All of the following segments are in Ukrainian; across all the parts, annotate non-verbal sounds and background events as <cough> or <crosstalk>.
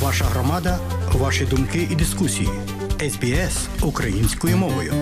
Ваша громада, ваші думки і дискусії. СБС українською мовою.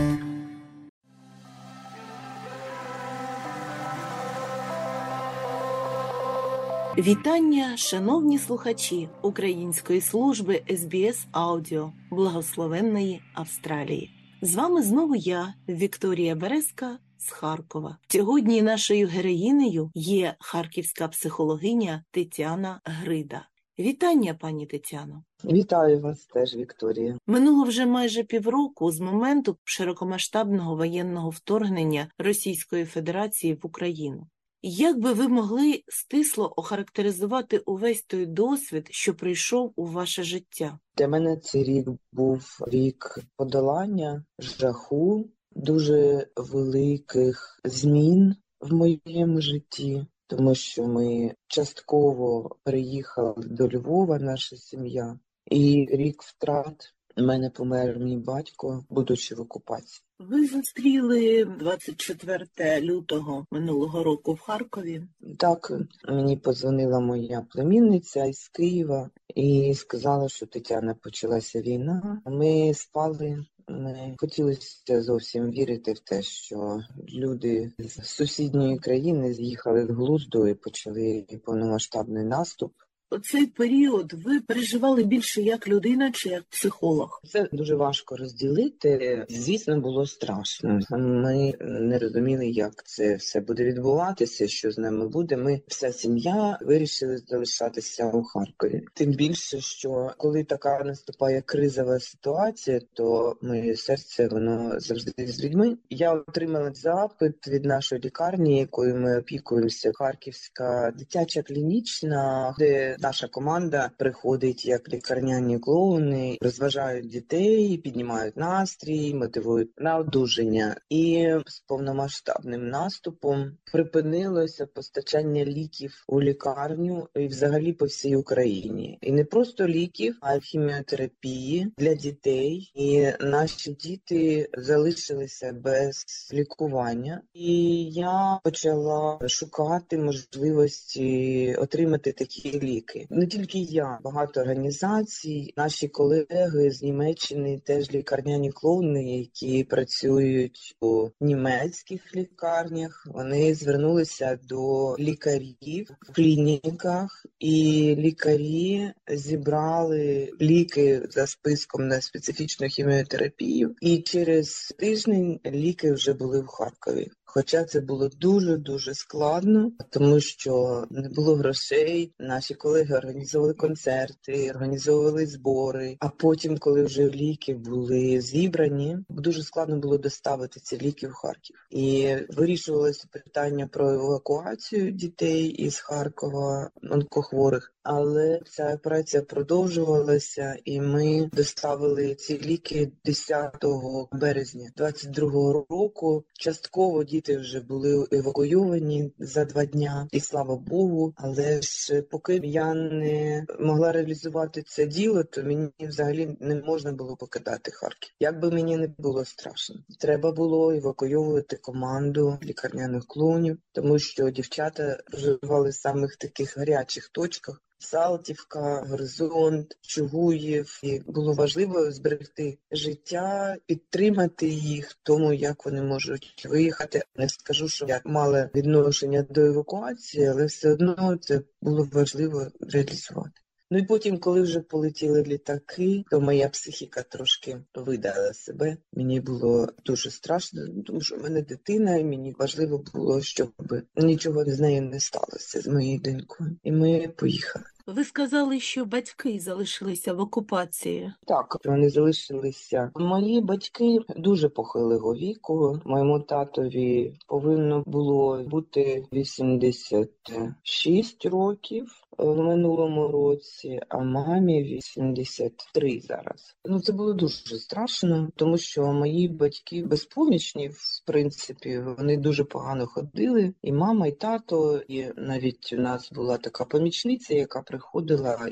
Вітання, шановні слухачі Української служби СБС Аудіо Благословенної Австралії. З вами знову я, Вікторія Березка з Харкова. Сьогодні нашою героїнею є харківська психологиня Тетяна Грида. Вітання, пані Тетяно. Вітаю вас теж, Вікторія. Минуло вже майже півроку з моменту широкомасштабного воєнного вторгнення Російської Федерації в Україну. Як би ви могли стисло охарактеризувати увесь той досвід, що прийшов у ваше життя? Для мене цей рік був рік подолання, жаху, дуже великих змін в моєму житті, тому що ми частково переїхали до Львова, наша сім'я, і рік втрат. У мене помер мій батько, будучи в окупації. Ви зустріли 24 лютого минулого року в Харкові. Так, мені подзвонила моя племінниця із Києва і сказала, що Тетяна почалася війна. Ми спали. Не хотілося зовсім вірити в те, що люди з сусідньої країни з'їхали з глузду і почали повномасштабний наступ. Цей період ви переживали більше як людина чи як психолог? Це дуже важко розділити. Звісно, було страшно. Ми не розуміли, як це все буде відбуватися, що з нами буде. Ми вся сім'я вирішили залишатися у Харкові. Тим більше, що коли така наступає кризова ситуація, то моє серце воно завжди з людьми. Я отримала запит від нашої лікарні, якою ми опікуємося, Харківська дитяча клінічна, де наша команда приходить як лікарняні клоуни, розважають дітей, піднімають настрій, мотивують на одужання. І з повномасштабним наступом припинилося постачання ліків у лікарню і взагалі по всій Україні. І не просто ліків, а й хіміотерапії для дітей. І наші діти залишилися без лікування. І я почала шукати можливості отримати такі ліки. Не тільки я, багато організацій, наші колеги з Німеччини, теж лікарняні клоуни, які працюють у німецьких лікарнях. Вони звернулися до лікарів в клініках, і лікарі зібрали ліки за списком на специфічну хіміотерапію. І через тиждень ліки вже були в Харкові. Хоча це було дуже дуже складно, тому що не було грошей. Наші колеги організовували концерти, організовували збори. А потім, коли вже ліки були зібрані, дуже складно було доставити ці ліки в Харків. І вирішувалося питання про евакуацію дітей із Харкова, онкохворих. Але ця операція продовжувалася, і ми доставили ці ліки 10 березня 22-го року. Частково діти вже були евакуйовані за два дня, і слава Богу. Але ж поки я не могла реалізувати це діло, то мені взагалі не можна було покидати Харків. Як би мені не було страшно, треба було евакуйовувати команду лікарняних клоунів, тому що дівчата проживали в самих таких гарячих точках. Салтівка, горизонт, Чугуїв. І було важливо зберегти життя, підтримати їх тому, як вони можуть виїхати. Не скажу, що я мала відношення до евакуації, але все одно це було важливо реалізувати. Ну і потім, коли вже полетіли літаки, то моя психіка трошки видала себе. Мені було дуже страшно, тому що мене дитина, і мені важливо було, щоб нічого з нею не сталося з моєю донькою. І ми поїхали. Ви сказали, що батьки залишилися в окупації. Так, вони залишилися. Мої батьки дуже похилого віку. Моєму татові повинно було бути 86 років в минулому році, а мамі 83 зараз. Ну це було дуже страшно, тому що мої батьки безпомічні, в принципі, вони дуже погано ходили. І мама, і тато, і навіть у нас була така помічниця, яка приходила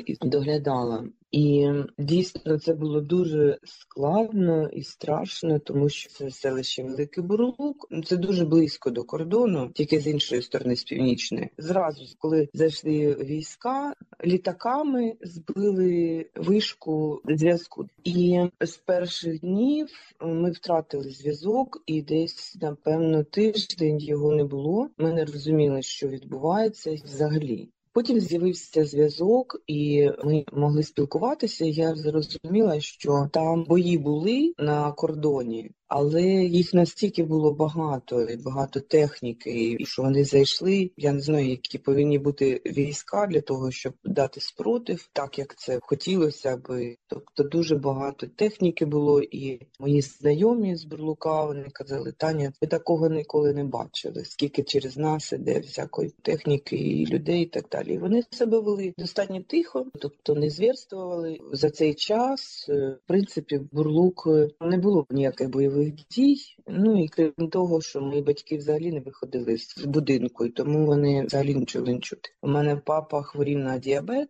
і доглядала І дійсно це було дуже складно і страшно, тому що це селище Великий Бурлук. Це дуже близько до кордону, тільки з іншої сторони, з північної. Зразу, коли зайшли війська, літаками збили вишку зв'язку. І з перших днів ми втратили зв'язок, і десь, напевно, тиждень його не було. Ми не розуміли, що відбувається взагалі. Потім з'явився зв'язок, і ми могли спілкуватися. Я зрозуміла, що там бої були на кордоні, але їх настільки було багато, і багато техніки, і що вони зайшли. Я не знаю, які повинні бути війська для того, щоб дати спротив, так як це хотілося би. Тобто дуже багато техніки було, і мої знайомі з Бурлука вони казали, Таня, ви такого ніколи не бачили. Скільки через нас іде всякої техніки і людей, і так далі. І вони себе вели достатньо тихо, тобто не звірствували за цей час. е, В принципі, Бурлук е, не було ніяких бойових дій. Ну і крім того, що мої батьки взагалі не виходили з будинку, і тому вони взагалі нічого не чути. У мене папа хворів на діабет.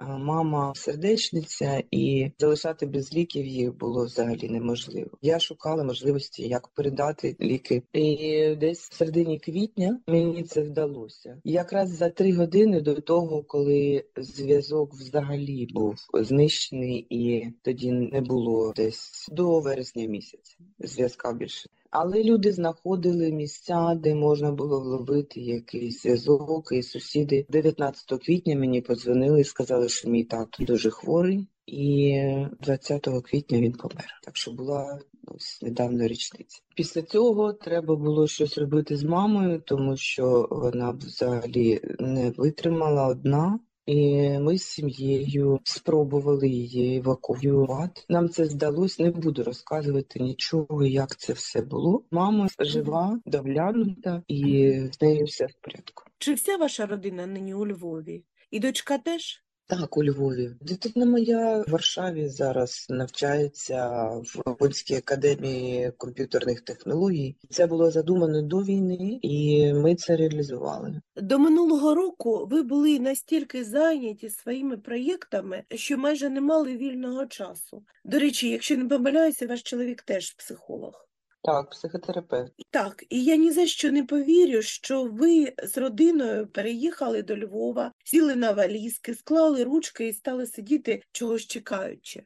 Мама сердечниця, і залишати без ліків їх було взагалі неможливо. Я шукала можливості, як передати ліки. І десь в середині квітня мені це вдалося. Якраз за три години до того, коли зв'язок взагалі був знищений, і тоді не було десь до вересня місяця зв'язка більше. Але люди знаходили місця, де можна було вловити якийсь зв'язок, і сусіди 19 квітня мені подзвонили і сказали, що мій тато дуже хворий, і 20 квітня він помер. Так що була ось недавно річниця. Після цього треба було щось робити з мамою, тому що вона взагалі не витримала одна. І ми з сім'єю спробували її евакуювати. Нам це здалось, не буду розказувати нічого, як це все було. Мама жива, доглянута, і з нею все в порядку. Чи вся ваша родина нині у Львові? І дочка теж? Так, у Львові. Дитина моя в Варшаві зараз навчається в польській академії комп'ютерних технологій. Це було задумано до війни, і ми це реалізували. До минулого року ви були настільки зайняті своїми проєктами, що майже не мали вільного часу. До речі, якщо не помиляюся, ваш чоловік теж психолог. Так, психотерапевт. Так, і я ні за що не повірю, що ви з родиною переїхали до Львова, сіли на валізки, склали ручки і стали сидіти, чогось чекаючи.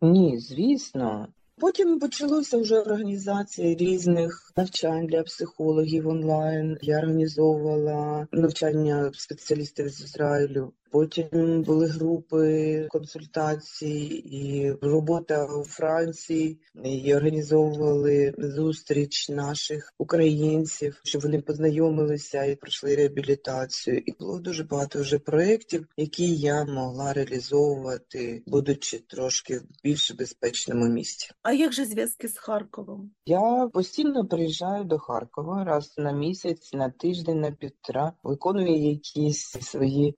Ні, звісно. Потім почалося вже організація різних навчань для психологів онлайн. Я організовувала навчання спеціалістів з Ізраїлю. Потім були групи консультацій і робота у Франції. І організовували зустріч наших українців, щоб вони познайомилися і пройшли реабілітацію. І було дуже багато вже проєктів, які я могла реалізовувати, будучи трошки в більш безпечному місці. А як же зв'язки з Харковом? Я постійно приїжджаю до Харкова раз на місяць, на тиждень, на півтора, виконую якісь свої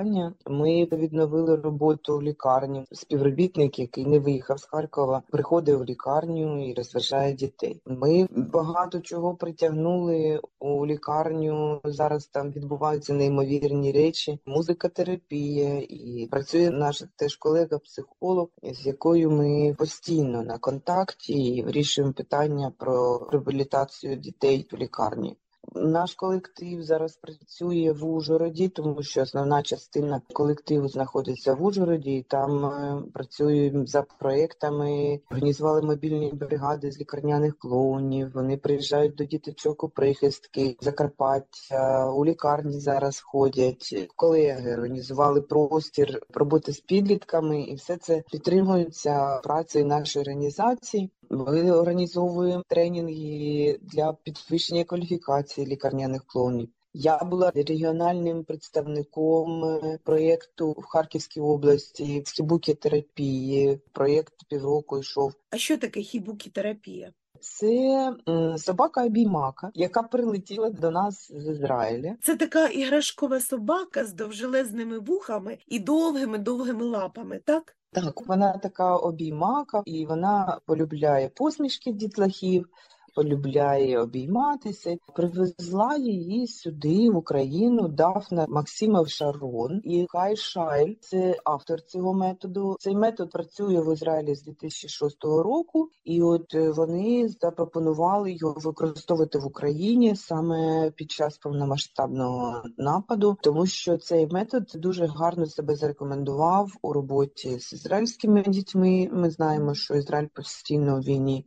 завдання. Ми відновили роботу в лікарні. Співробітник, який не виїхав з Харкова, приходить в лікарню і розважає дітей. Ми багато чого притягнули у лікарню. Зараз там відбуваються неймовірні речі. Музикотерапія і працює наш теж колега, психолог, з якою ми постійно на контакті і вирішуємо питання про реабілітацію дітей в лікарні. Наш колектив зараз працює в Ужгороді, тому що основна частина колективу знаходиться в Ужгороді, і там е, працюємо за проектами. Організували мобільні бригади з лікарняних клоунів. Вони приїжджають до діточок у прихистки, Закарпаття, у лікарні зараз ходять. Колеги організували простір роботи з підлітками, і все це підтримується працею нашої організації. Ми організовуємо тренінги для підвищення кваліфікації лікарняних клоунів. Я була регіональним представником е, проєкту в Харківській області терапії. Проєкт півроку йшов. А що таке хібукітерапія? Це собака обіймака, яка прилетіла до нас з Ізраїля. Це така іграшкова собака з довжелезними вухами і довгими-довгими лапами, так? Так, вона така обіймака, і вона полюбляє посмішки дітлахів. Полюбляє обійматися. Привезла її сюди, в Україну, Дафна Максимов Шарон і Хай Шайль. Це автор цього методу. Цей метод працює в Ізраїлі з 2006 року, і от е, вони запропонували його використовувати в Україні саме під час повномасштабного нападу, тому що цей метод дуже гарно себе зарекомендував у роботі з ізраїльськими дітьми. Ми знаємо, що Ізраїль постійно війні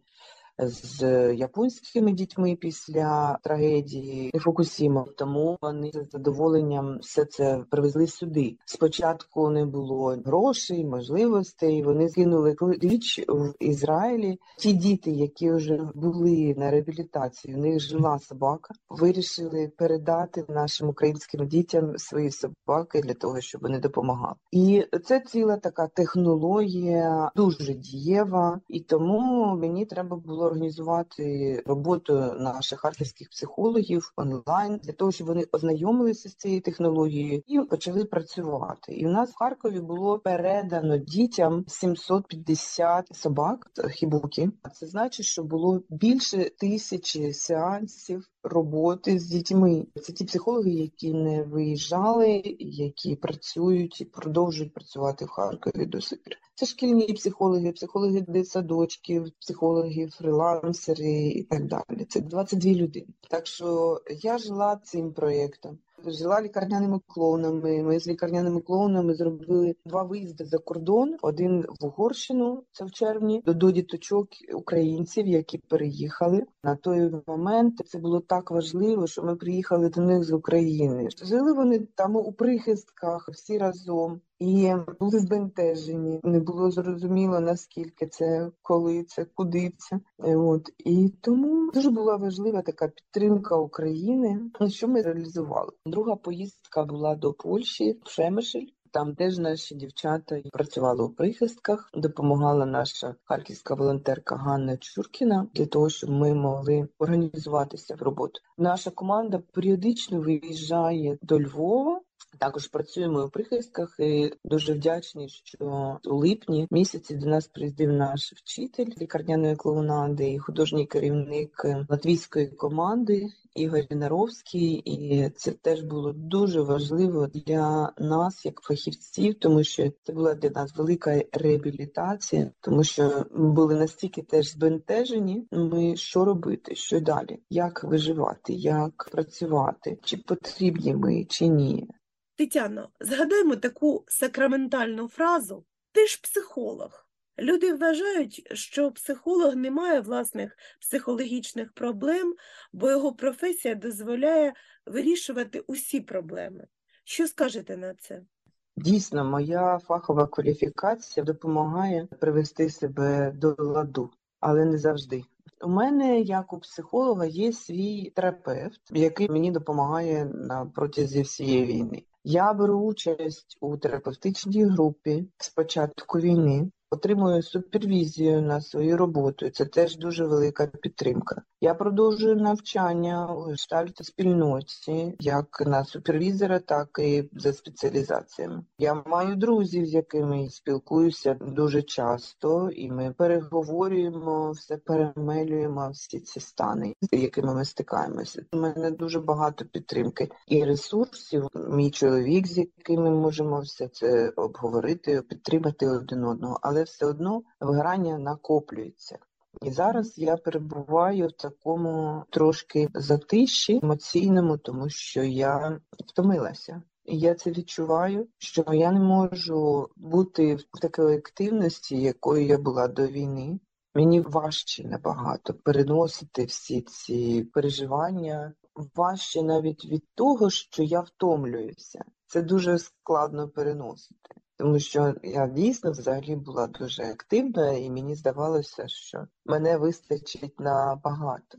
з японськими дітьми після трагедії Фукусіма. Тому вони з задоволенням все це привезли сюди. Спочатку не було грошей, можливостей. Вони згинули річ в Ізраїлі. Ті діти, які вже були на реабілітації, у них жила собака. Вирішили передати нашим українським дітям свої собаки для того, щоб вони допомагали. І це ціла така технологія, дуже дієва, і тому мені треба було організувати роботу наших харківських психологів онлайн для того, щоб вони ознайомилися з цією технологією і почали працювати. І в нас в Харкові було передано дітям 750 собак хібуки. Це значить, що було більше тисячі сеансів роботи з дітьми. Це ті психологи, які не виїжджали, які працюють і продовжують працювати в Харкові до сих пір. Це шкільні психологи, психологи дитсадочків, психологи, фрилансери і так далі. Це 22 людини. Так що я жила цим проєктом. Жила лікарняними клоунами. Ми з лікарняними клоунами зробили два виїзди за кордон: один в Угорщину, це в червні, до, діточок українців, які переїхали на той момент. Це було так важливо, що ми приїхали до них з України. Жили вони там у прихистках всі разом. І були збентежені, не було зрозуміло наскільки це, коли це, куди це. Е, От і тому дуже була важлива така підтримка України. Що ми реалізували? Друга поїздка була до Польщі, в Шемишель. Там теж наші дівчата працювали у прихистках, допомагала наша харківська волонтерка Ганна Чуркіна для того, щоб ми могли організуватися в роботу. Наша команда періодично виїжджає до Львова. Також працюємо у прихистках і дуже вдячні, що у липні місяці до нас приїздив наш вчитель лікарняної клоунади і художній керівник латвійської команди Ігор Наровський. І це теж було дуже важливо для нас, як фахівців, тому що це була для нас велика реабілітація, тому що були настільки теж збентежені. Ми що робити, що далі, як виживати, як працювати, чи потрібні ми, чи ні. Тетяно, згадаймо таку сакраментальну фразу Ти ж психолог. Люди вважають, що психолог не має власних психологічних проблем, бо його професія дозволяє вирішувати усі проблеми. Що скажете на це? Дійсно, моя фахова кваліфікація допомагає привести себе до ладу, але не завжди. У мене, як у психолога, є свій терапевт, який мені допомагає на протязі всієї війни. Я беру участь у терапевтичній групі з початку війни, отримую супервізію на свою роботу. Це теж дуже велика підтримка. Я продовжую навчання у гештальт спільноті, як на супервізора, так і за спеціалізаціями. Я маю друзів, з якими спілкуюся дуже часто, і ми переговорюємо, все перемелюємо, всі ці стани, з якими ми стикаємося. У мене дуже багато підтримки і ресурсів. Мій чоловік, з яким ми можемо все це обговорити, підтримати один одного, але все одно виграння накоплюється. І зараз я перебуваю в такому трошки затиші емоційному, тому що я втомилася. І я це відчуваю, що я не можу бути в такій активності, якою я була до війни. Мені важче набагато переносити всі ці переживання. Важче навіть від того, що я втомлююся. Це дуже складно переносити. Тому що я дійсно взагалі була дуже активна, і мені здавалося, що мене вистачить на багато.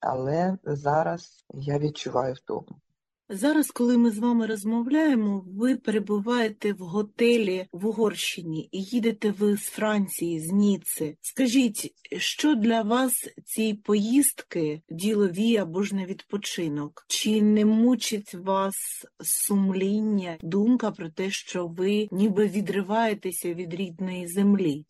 Але зараз я відчуваю втому. Зараз, коли ми з вами розмовляємо, ви перебуваєте в готелі в Угорщині і їдете ви з Франції, з Ніци. Скажіть, що для вас ці поїздки ділові або ж на відпочинок? Чи не мучить вас сумління, думка про те, що ви ніби відриваєтеся від рідної землі?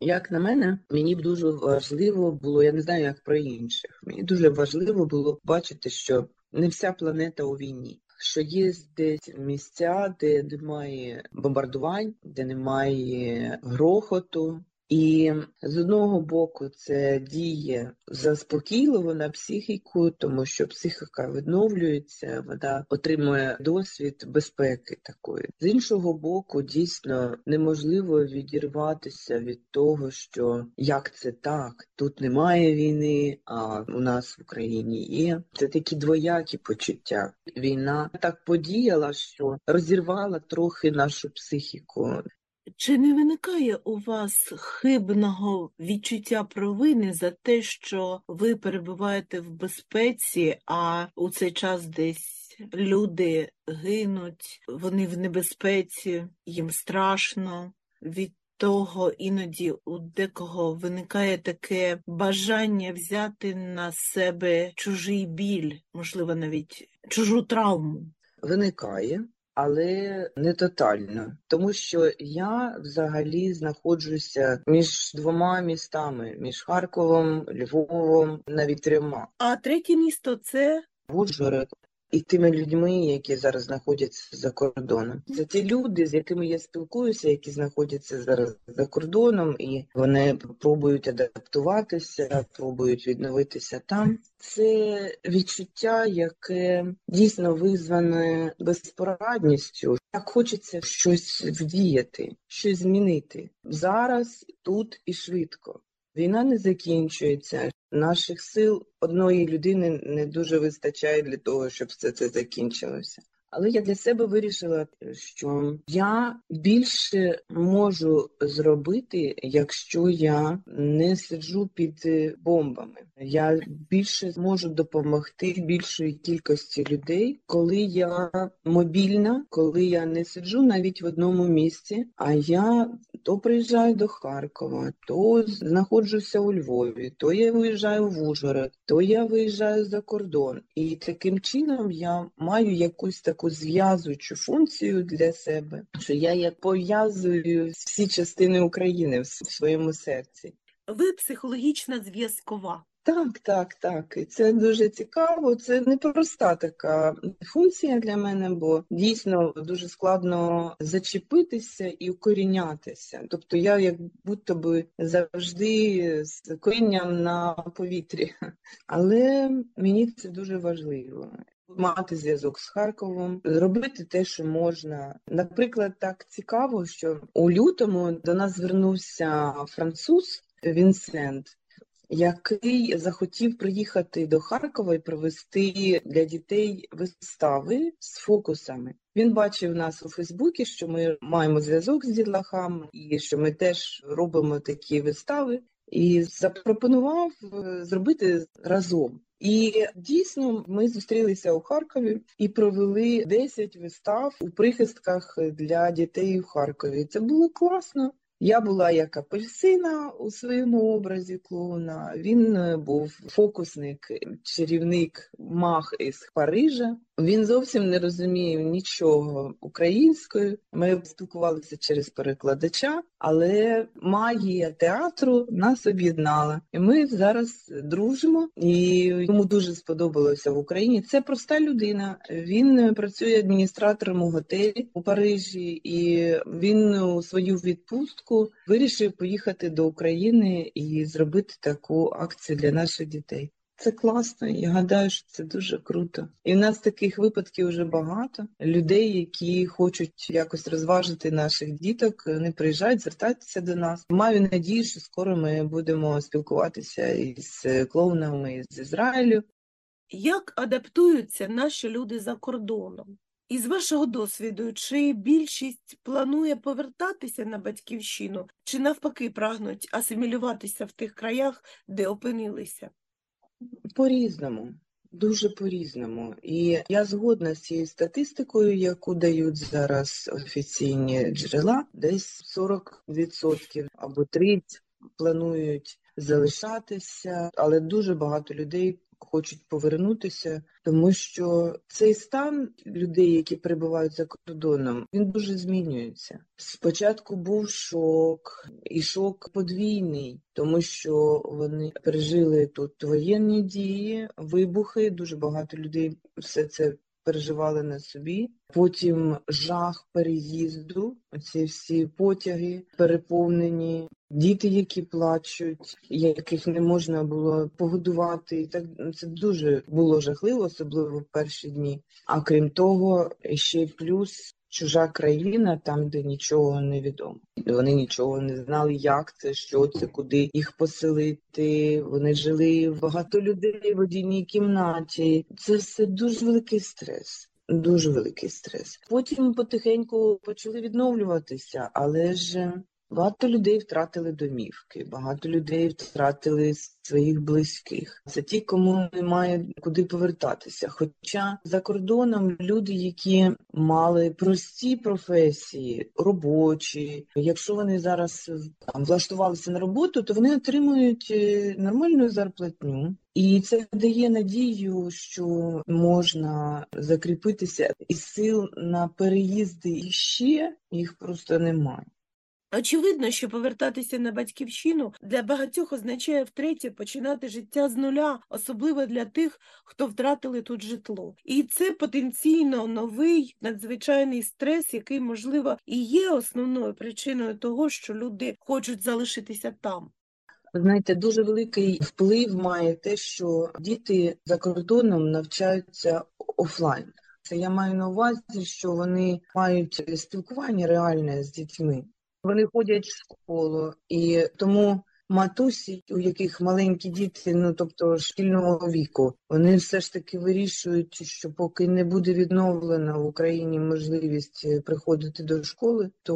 Як на мене, мені б дуже важливо було, я не знаю, як про інших. Мені дуже важливо було бачити, що не вся планета у війні. Що є десь місця, де немає бомбардувань, де немає грохоту, і з одного боку це діє заспокійливо на психіку, тому що психіка відновлюється, вона отримує досвід безпеки такої. З іншого боку, дійсно неможливо відірватися від того, що як це так, тут немає війни, а у нас в Україні є. Це такі двоякі почуття. Війна так подіяла, що розірвала трохи нашу психіку. Чи не виникає у вас хибного відчуття провини за те, що ви перебуваєте в безпеці, а у цей час десь люди гинуть, вони в небезпеці, їм страшно від того іноді у декого виникає таке бажання взяти на себе чужий біль, можливо, навіть чужу травму? Виникає. Але не тотально, тому що я взагалі знаходжуся між двома містами: між Харковом, Львовом, навіть трьома. А третє місто це? Ужгород. І тими людьми, які зараз знаходяться за кордоном, це ті люди, з якими я спілкуюся, які знаходяться зараз за кордоном, і вони пробують адаптуватися, пробують відновитися там. Це відчуття, яке дійсно визване безпорадністю. Так хочеться щось вдіяти, щось змінити зараз, тут і швидко. Війна не закінчується. Наших сил одної людини не дуже вистачає для того, щоб все це закінчилося. Але я для себе вирішила, що я більше можу зробити, якщо я не сиджу під бомбами. Я більше зможу допомогти більшої кількості людей, коли я мобільна, коли я не сиджу навіть в одному місці, а я то приїжджаю до Харкова, то знаходжуся у Львові, то я виїжджаю в Ужгород, то я виїжджаю за кордон. І таким чином я маю якусь таку зв'язуючу функцію для себе, що я як пов'язую всі частини України в своєму серці. ви психологічна зв'язкова. Так, так, так. І це дуже цікаво. Це непроста така функція для мене, бо дійсно дуже складно зачепитися і укорінятися. Тобто я як будто би завжди з корінням на повітрі. <laughs> Але мені це дуже важливо. Мати зв'язок з Харковом, зробити те, що можна. Наприклад, так цікаво, що у лютому до нас звернувся француз Вінсент який захотів приїхати до Харкова і провести для дітей вистави з фокусами. Він бачив нас у Фейсбуці, що ми маємо зв'язок з дітлахами і що ми теж робимо такі вистави, і запропонував зробити разом. І дійсно ми зустрілися у Харкові і провели 10 вистав у прихистках для дітей у Харкові. Це було класно. Я була як апельсина у своєму образі клоуна. Він був фокусник, чарівник мах із Парижа. Він зовсім не розумів нічого українською. Ми спілкувалися через перекладача, але магія театру нас об'єднала. І ми зараз дружимо, і йому дуже сподобалося в Україні. Це проста людина. Він працює адміністратором у готелі у Парижі, і він у свою відпустку вирішив поїхати до України і зробити таку акцію для наших дітей. Це класно, я гадаю, що це дуже круто. І в нас таких випадків вже багато. Людей, які хочуть якось розважити наших діток, вони приїжджають, звертаються до нас. Маю надію, що скоро ми будемо спілкуватися із клоунами з Ізраїлю. Як адаптуються наші люди за кордоном? Із вашого досвіду, чи більшість планує повертатися на батьківщину, чи навпаки прагнуть асимілюватися в тих краях, де опинилися? По-різному, дуже по-різному. І я згодна з цією статистикою, яку дають зараз офіційні джерела, десь 40% або 30% планують залишатися, але дуже багато людей хочуть повернутися, тому що цей стан людей, які перебувають за кордоном, він дуже змінюється. Спочатку був шок, і шок подвійний, тому що вони пережили тут воєнні дії, вибухи. Дуже багато людей все це переживали на собі. Потім жах переїзду, Оці всі потяги переповнені, діти, які плачуть, яких не можна було погодувати. І так це дуже було жахливо, особливо в перші дні. А крім того, ще й плюс. Чужа країна, там, де нічого не відомо. Вони нічого не знали, як це, що це, куди їх поселити. Вони жили багато людей в одній кімнаті. Це все дуже великий стрес. Дуже великий стрес. Потім потихеньку почали відновлюватися, але ж багато людей втратили домівки, багато людей втратили своїх близьких. Це ті, кому немає куди повертатися. Хоча за кордоном люди, які мали прості професії, робочі, якщо вони зараз там влаштувалися на роботу, то вони отримують е, нормальну зарплатню. І це дає надію, що можна закріпитися і сил на переїзди іще їх просто немає. Очевидно, що повертатися на батьківщину для багатьох означає втретє починати життя з нуля, особливо для тих, хто втратили тут житло. І це потенційно новий надзвичайний стрес, який, можливо, і є основною причиною того, що люди хочуть залишитися там. Знаєте, дуже великий вплив має те, що діти за кордоном навчаються офлайн. Це я маю на увазі, що вони мають спілкування реальне з дітьми. Вони ходять в школу, і тому матусі, у яких маленькі діти, ну тобто шкільного віку, вони все ж таки вирішують, що поки не буде відновлена в Україні можливість е, приходити до школи, то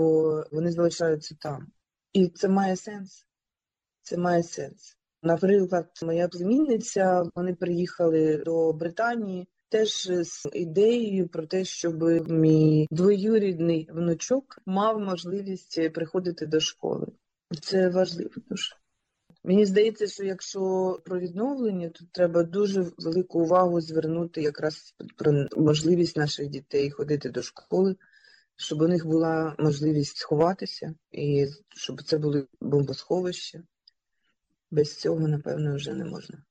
вони залишаються там. І це має сенс. Це має сенс. Наприклад, моя племінниця, вони приїхали до Британії теж з ідеєю про те, щоб мій двоюрідний внучок мав можливість приходити до школи. Це важливо дуже. Мені здається, що якщо про відновлення, то треба дуже велику увагу звернути якраз про можливість наших дітей ходити до школи, щоб у них була можливість сховатися і щоб це були бомбосховища. Без цього, напевно, вже не можна.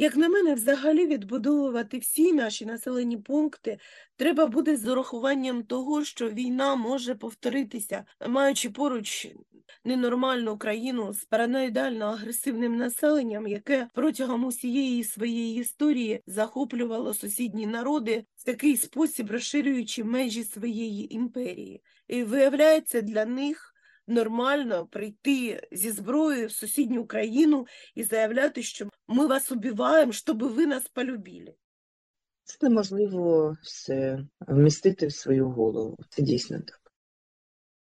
Як на мене, взагалі відбудовувати всі наші населені пункти треба буде з урахуванням того, що війна може повторитися, маючи поруч ненормальну країну з параноїдально агресивним населенням, яке протягом усієї своєї історії захоплювало сусідні народи в такий спосіб, розширюючи межі своєї імперії. І виявляється для них нормально прийти зі зброєю в сусідню країну і заявляти, що ми вас убиваємо, щоб ви нас полюбили. Це неможливо все вмістити в свою голову. Це дійсно так.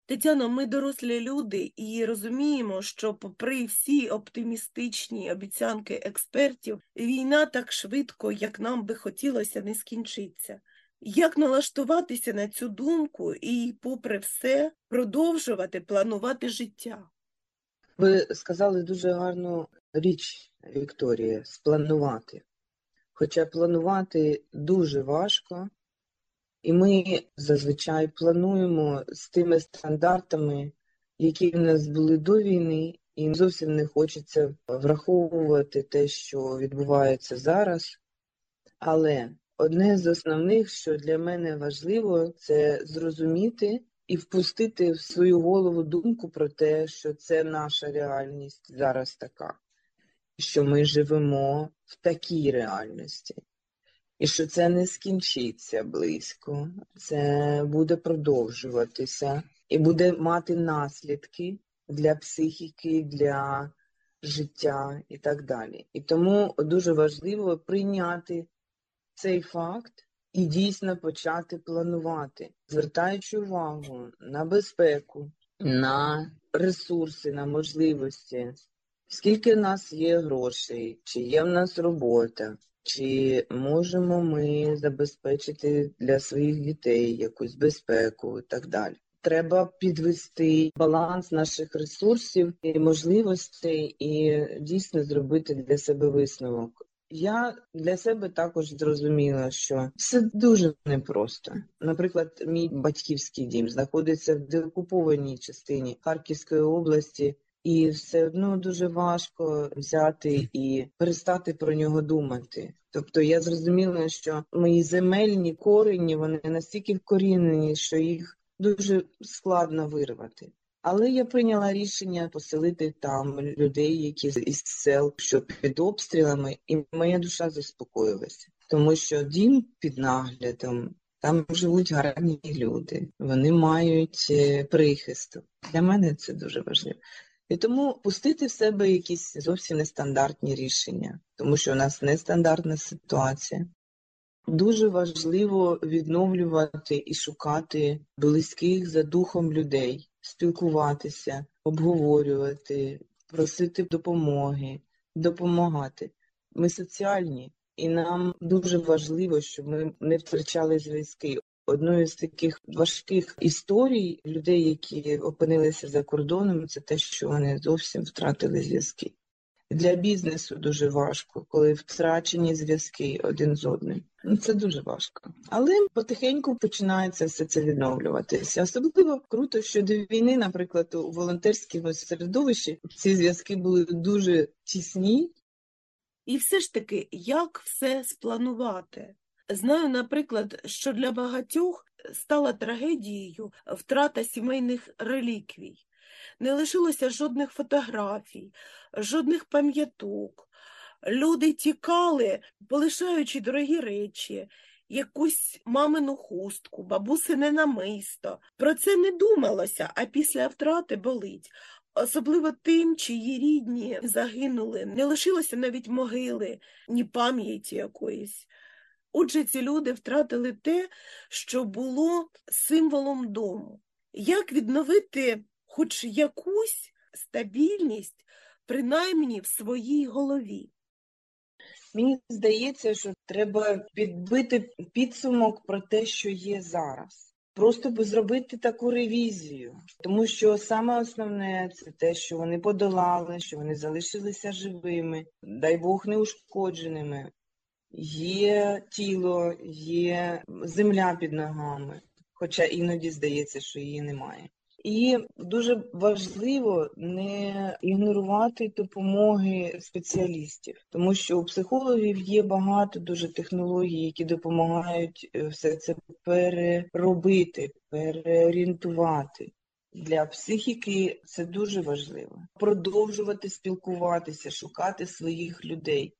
Тетяно, ми дорослі люди і розуміємо, що, попри всі оптимістичні обіцянки експертів, війна так швидко, як нам би хотілося, не скінчиться. Як налаштуватися на цю думку і, попри все, продовжувати планувати життя? Ви сказали дуже гарну річ, Вікторія, спланувати. Хоча планувати дуже важко, і ми зазвичай плануємо з тими стандартами, які в нас були до війни, і зовсім не хочеться враховувати те, що відбувається зараз. Але одне з основних, що для мене важливо, це зрозуміти і впустити в свою голову думку про те, що це наша реальність зараз така, що ми живемо в такій реальності. І що це не скінчиться близько, це буде продовжуватися і буде мати наслідки для психіки, для життя і так далі. І тому дуже важливо прийняти цей факт і дійсно почати планувати, звертаючи увагу на безпеку, на ресурси, на можливості, скільки в нас є грошей, чи є в нас робота. Чи можемо ми забезпечити для своїх дітей якусь безпеку і так далі? Треба підвести баланс наших ресурсів і можливостей, і дійсно зробити для себе висновок. Я для себе також зрозуміла, що все дуже непросто. Наприклад, мій батьківський дім знаходиться в деокупованій частині Харківської області, і все одно дуже важко взяти і перестати про нього думати. Тобто я зрозуміла, що мої земельні корені вони настільки вкорінені, що їх дуже складно вирвати. Але я прийняла рішення поселити там людей, які із сел, що під обстрілами, і моя душа заспокоїлася, тому що дім під наглядом, там живуть гарні люди, вони мають е, прихисток. Для мене це дуже важливо. І тому пустити в себе якісь зовсім нестандартні рішення, тому що у нас нестандартна ситуація. Дуже важливо відновлювати і шукати близьких за духом людей, спілкуватися, обговорювати, просити допомоги, допомагати. Ми соціальні, і нам дуже важливо, щоб ми не втрачали зв'язки. Одною з таких важких історій людей, які опинилися за кордоном, це те, що вони зовсім втратили зв'язки. Для бізнесу дуже важко, коли втрачені зв'язки один з одним. Ну, Це дуже важко. Але потихеньку починається все це відновлюватися. Особливо круто, що до війни, наприклад, у волонтерському середовищі ці зв'язки були дуже тісні. І все ж таки, як все спланувати? Знаю, наприклад, що для багатьох стала трагедією втрата сімейних реліквій. Не лишилося жодних фотографій, жодних пам'яток. Люди тікали, полишаючи дорогі речі, якусь мамину хустку, бабусине намисто. Про це не думалося, а після втрати болить. Особливо тим, чиї рідні загинули, не лишилося навіть могили, ні пам'яті якоїсь. Отже, ці люди втратили те, що було символом дому. Як відновити хоч якусь стабільність, принаймні в своїй голові? Мені здається, що треба підбити підсумок про те, що є зараз. Просто би зробити таку ревізію, тому що саме основне це те, що вони подолали, що вони залишилися живими, дай Бог неушкодженими. Є тіло, є земля під ногами, хоча іноді здається, що її немає. І дуже важливо не ігнорувати допомоги спеціалістів, тому що у психологів є багато дуже технологій, які допомагають е, все це переробити, переорієнтувати. Для психіки це дуже важливо. Продовжувати спілкуватися, шукати своїх людей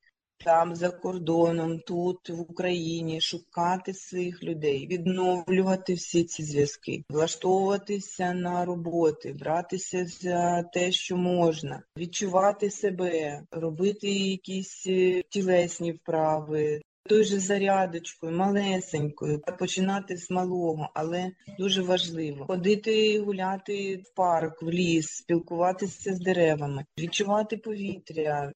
там за кордоном, тут в Україні, шукати своїх людей, відновлювати всі ці зв'язки, влаштовуватися на роботи, братися за те, що можна, відчувати себе, робити якісь е, тілесні вправи. Той же зарядочкою, малесенькою, починати з малого, але дуже важливо ходити гуляти в парк, в ліс, спілкуватися з деревами, відчувати повітря,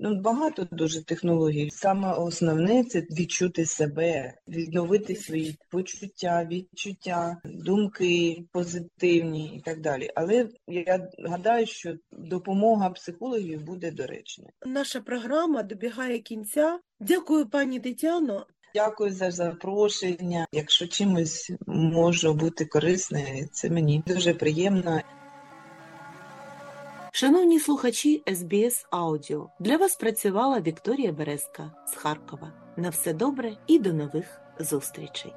Ну, багато дуже технологій. Саме основне це відчути себе, відновити свої почуття, відчуття, думки позитивні і так далі. Але я гадаю, що допомога психологів буде доречною. Наша програма добігає кінця. Дякую, пані Тетяно. Дякую за запрошення. Якщо чимось можу бути корисною, це мені дуже приємно. Шановні слухачі SBS Аудіо, для вас працювала Вікторія Березка з Харкова. На все добре і до нових зустрічей.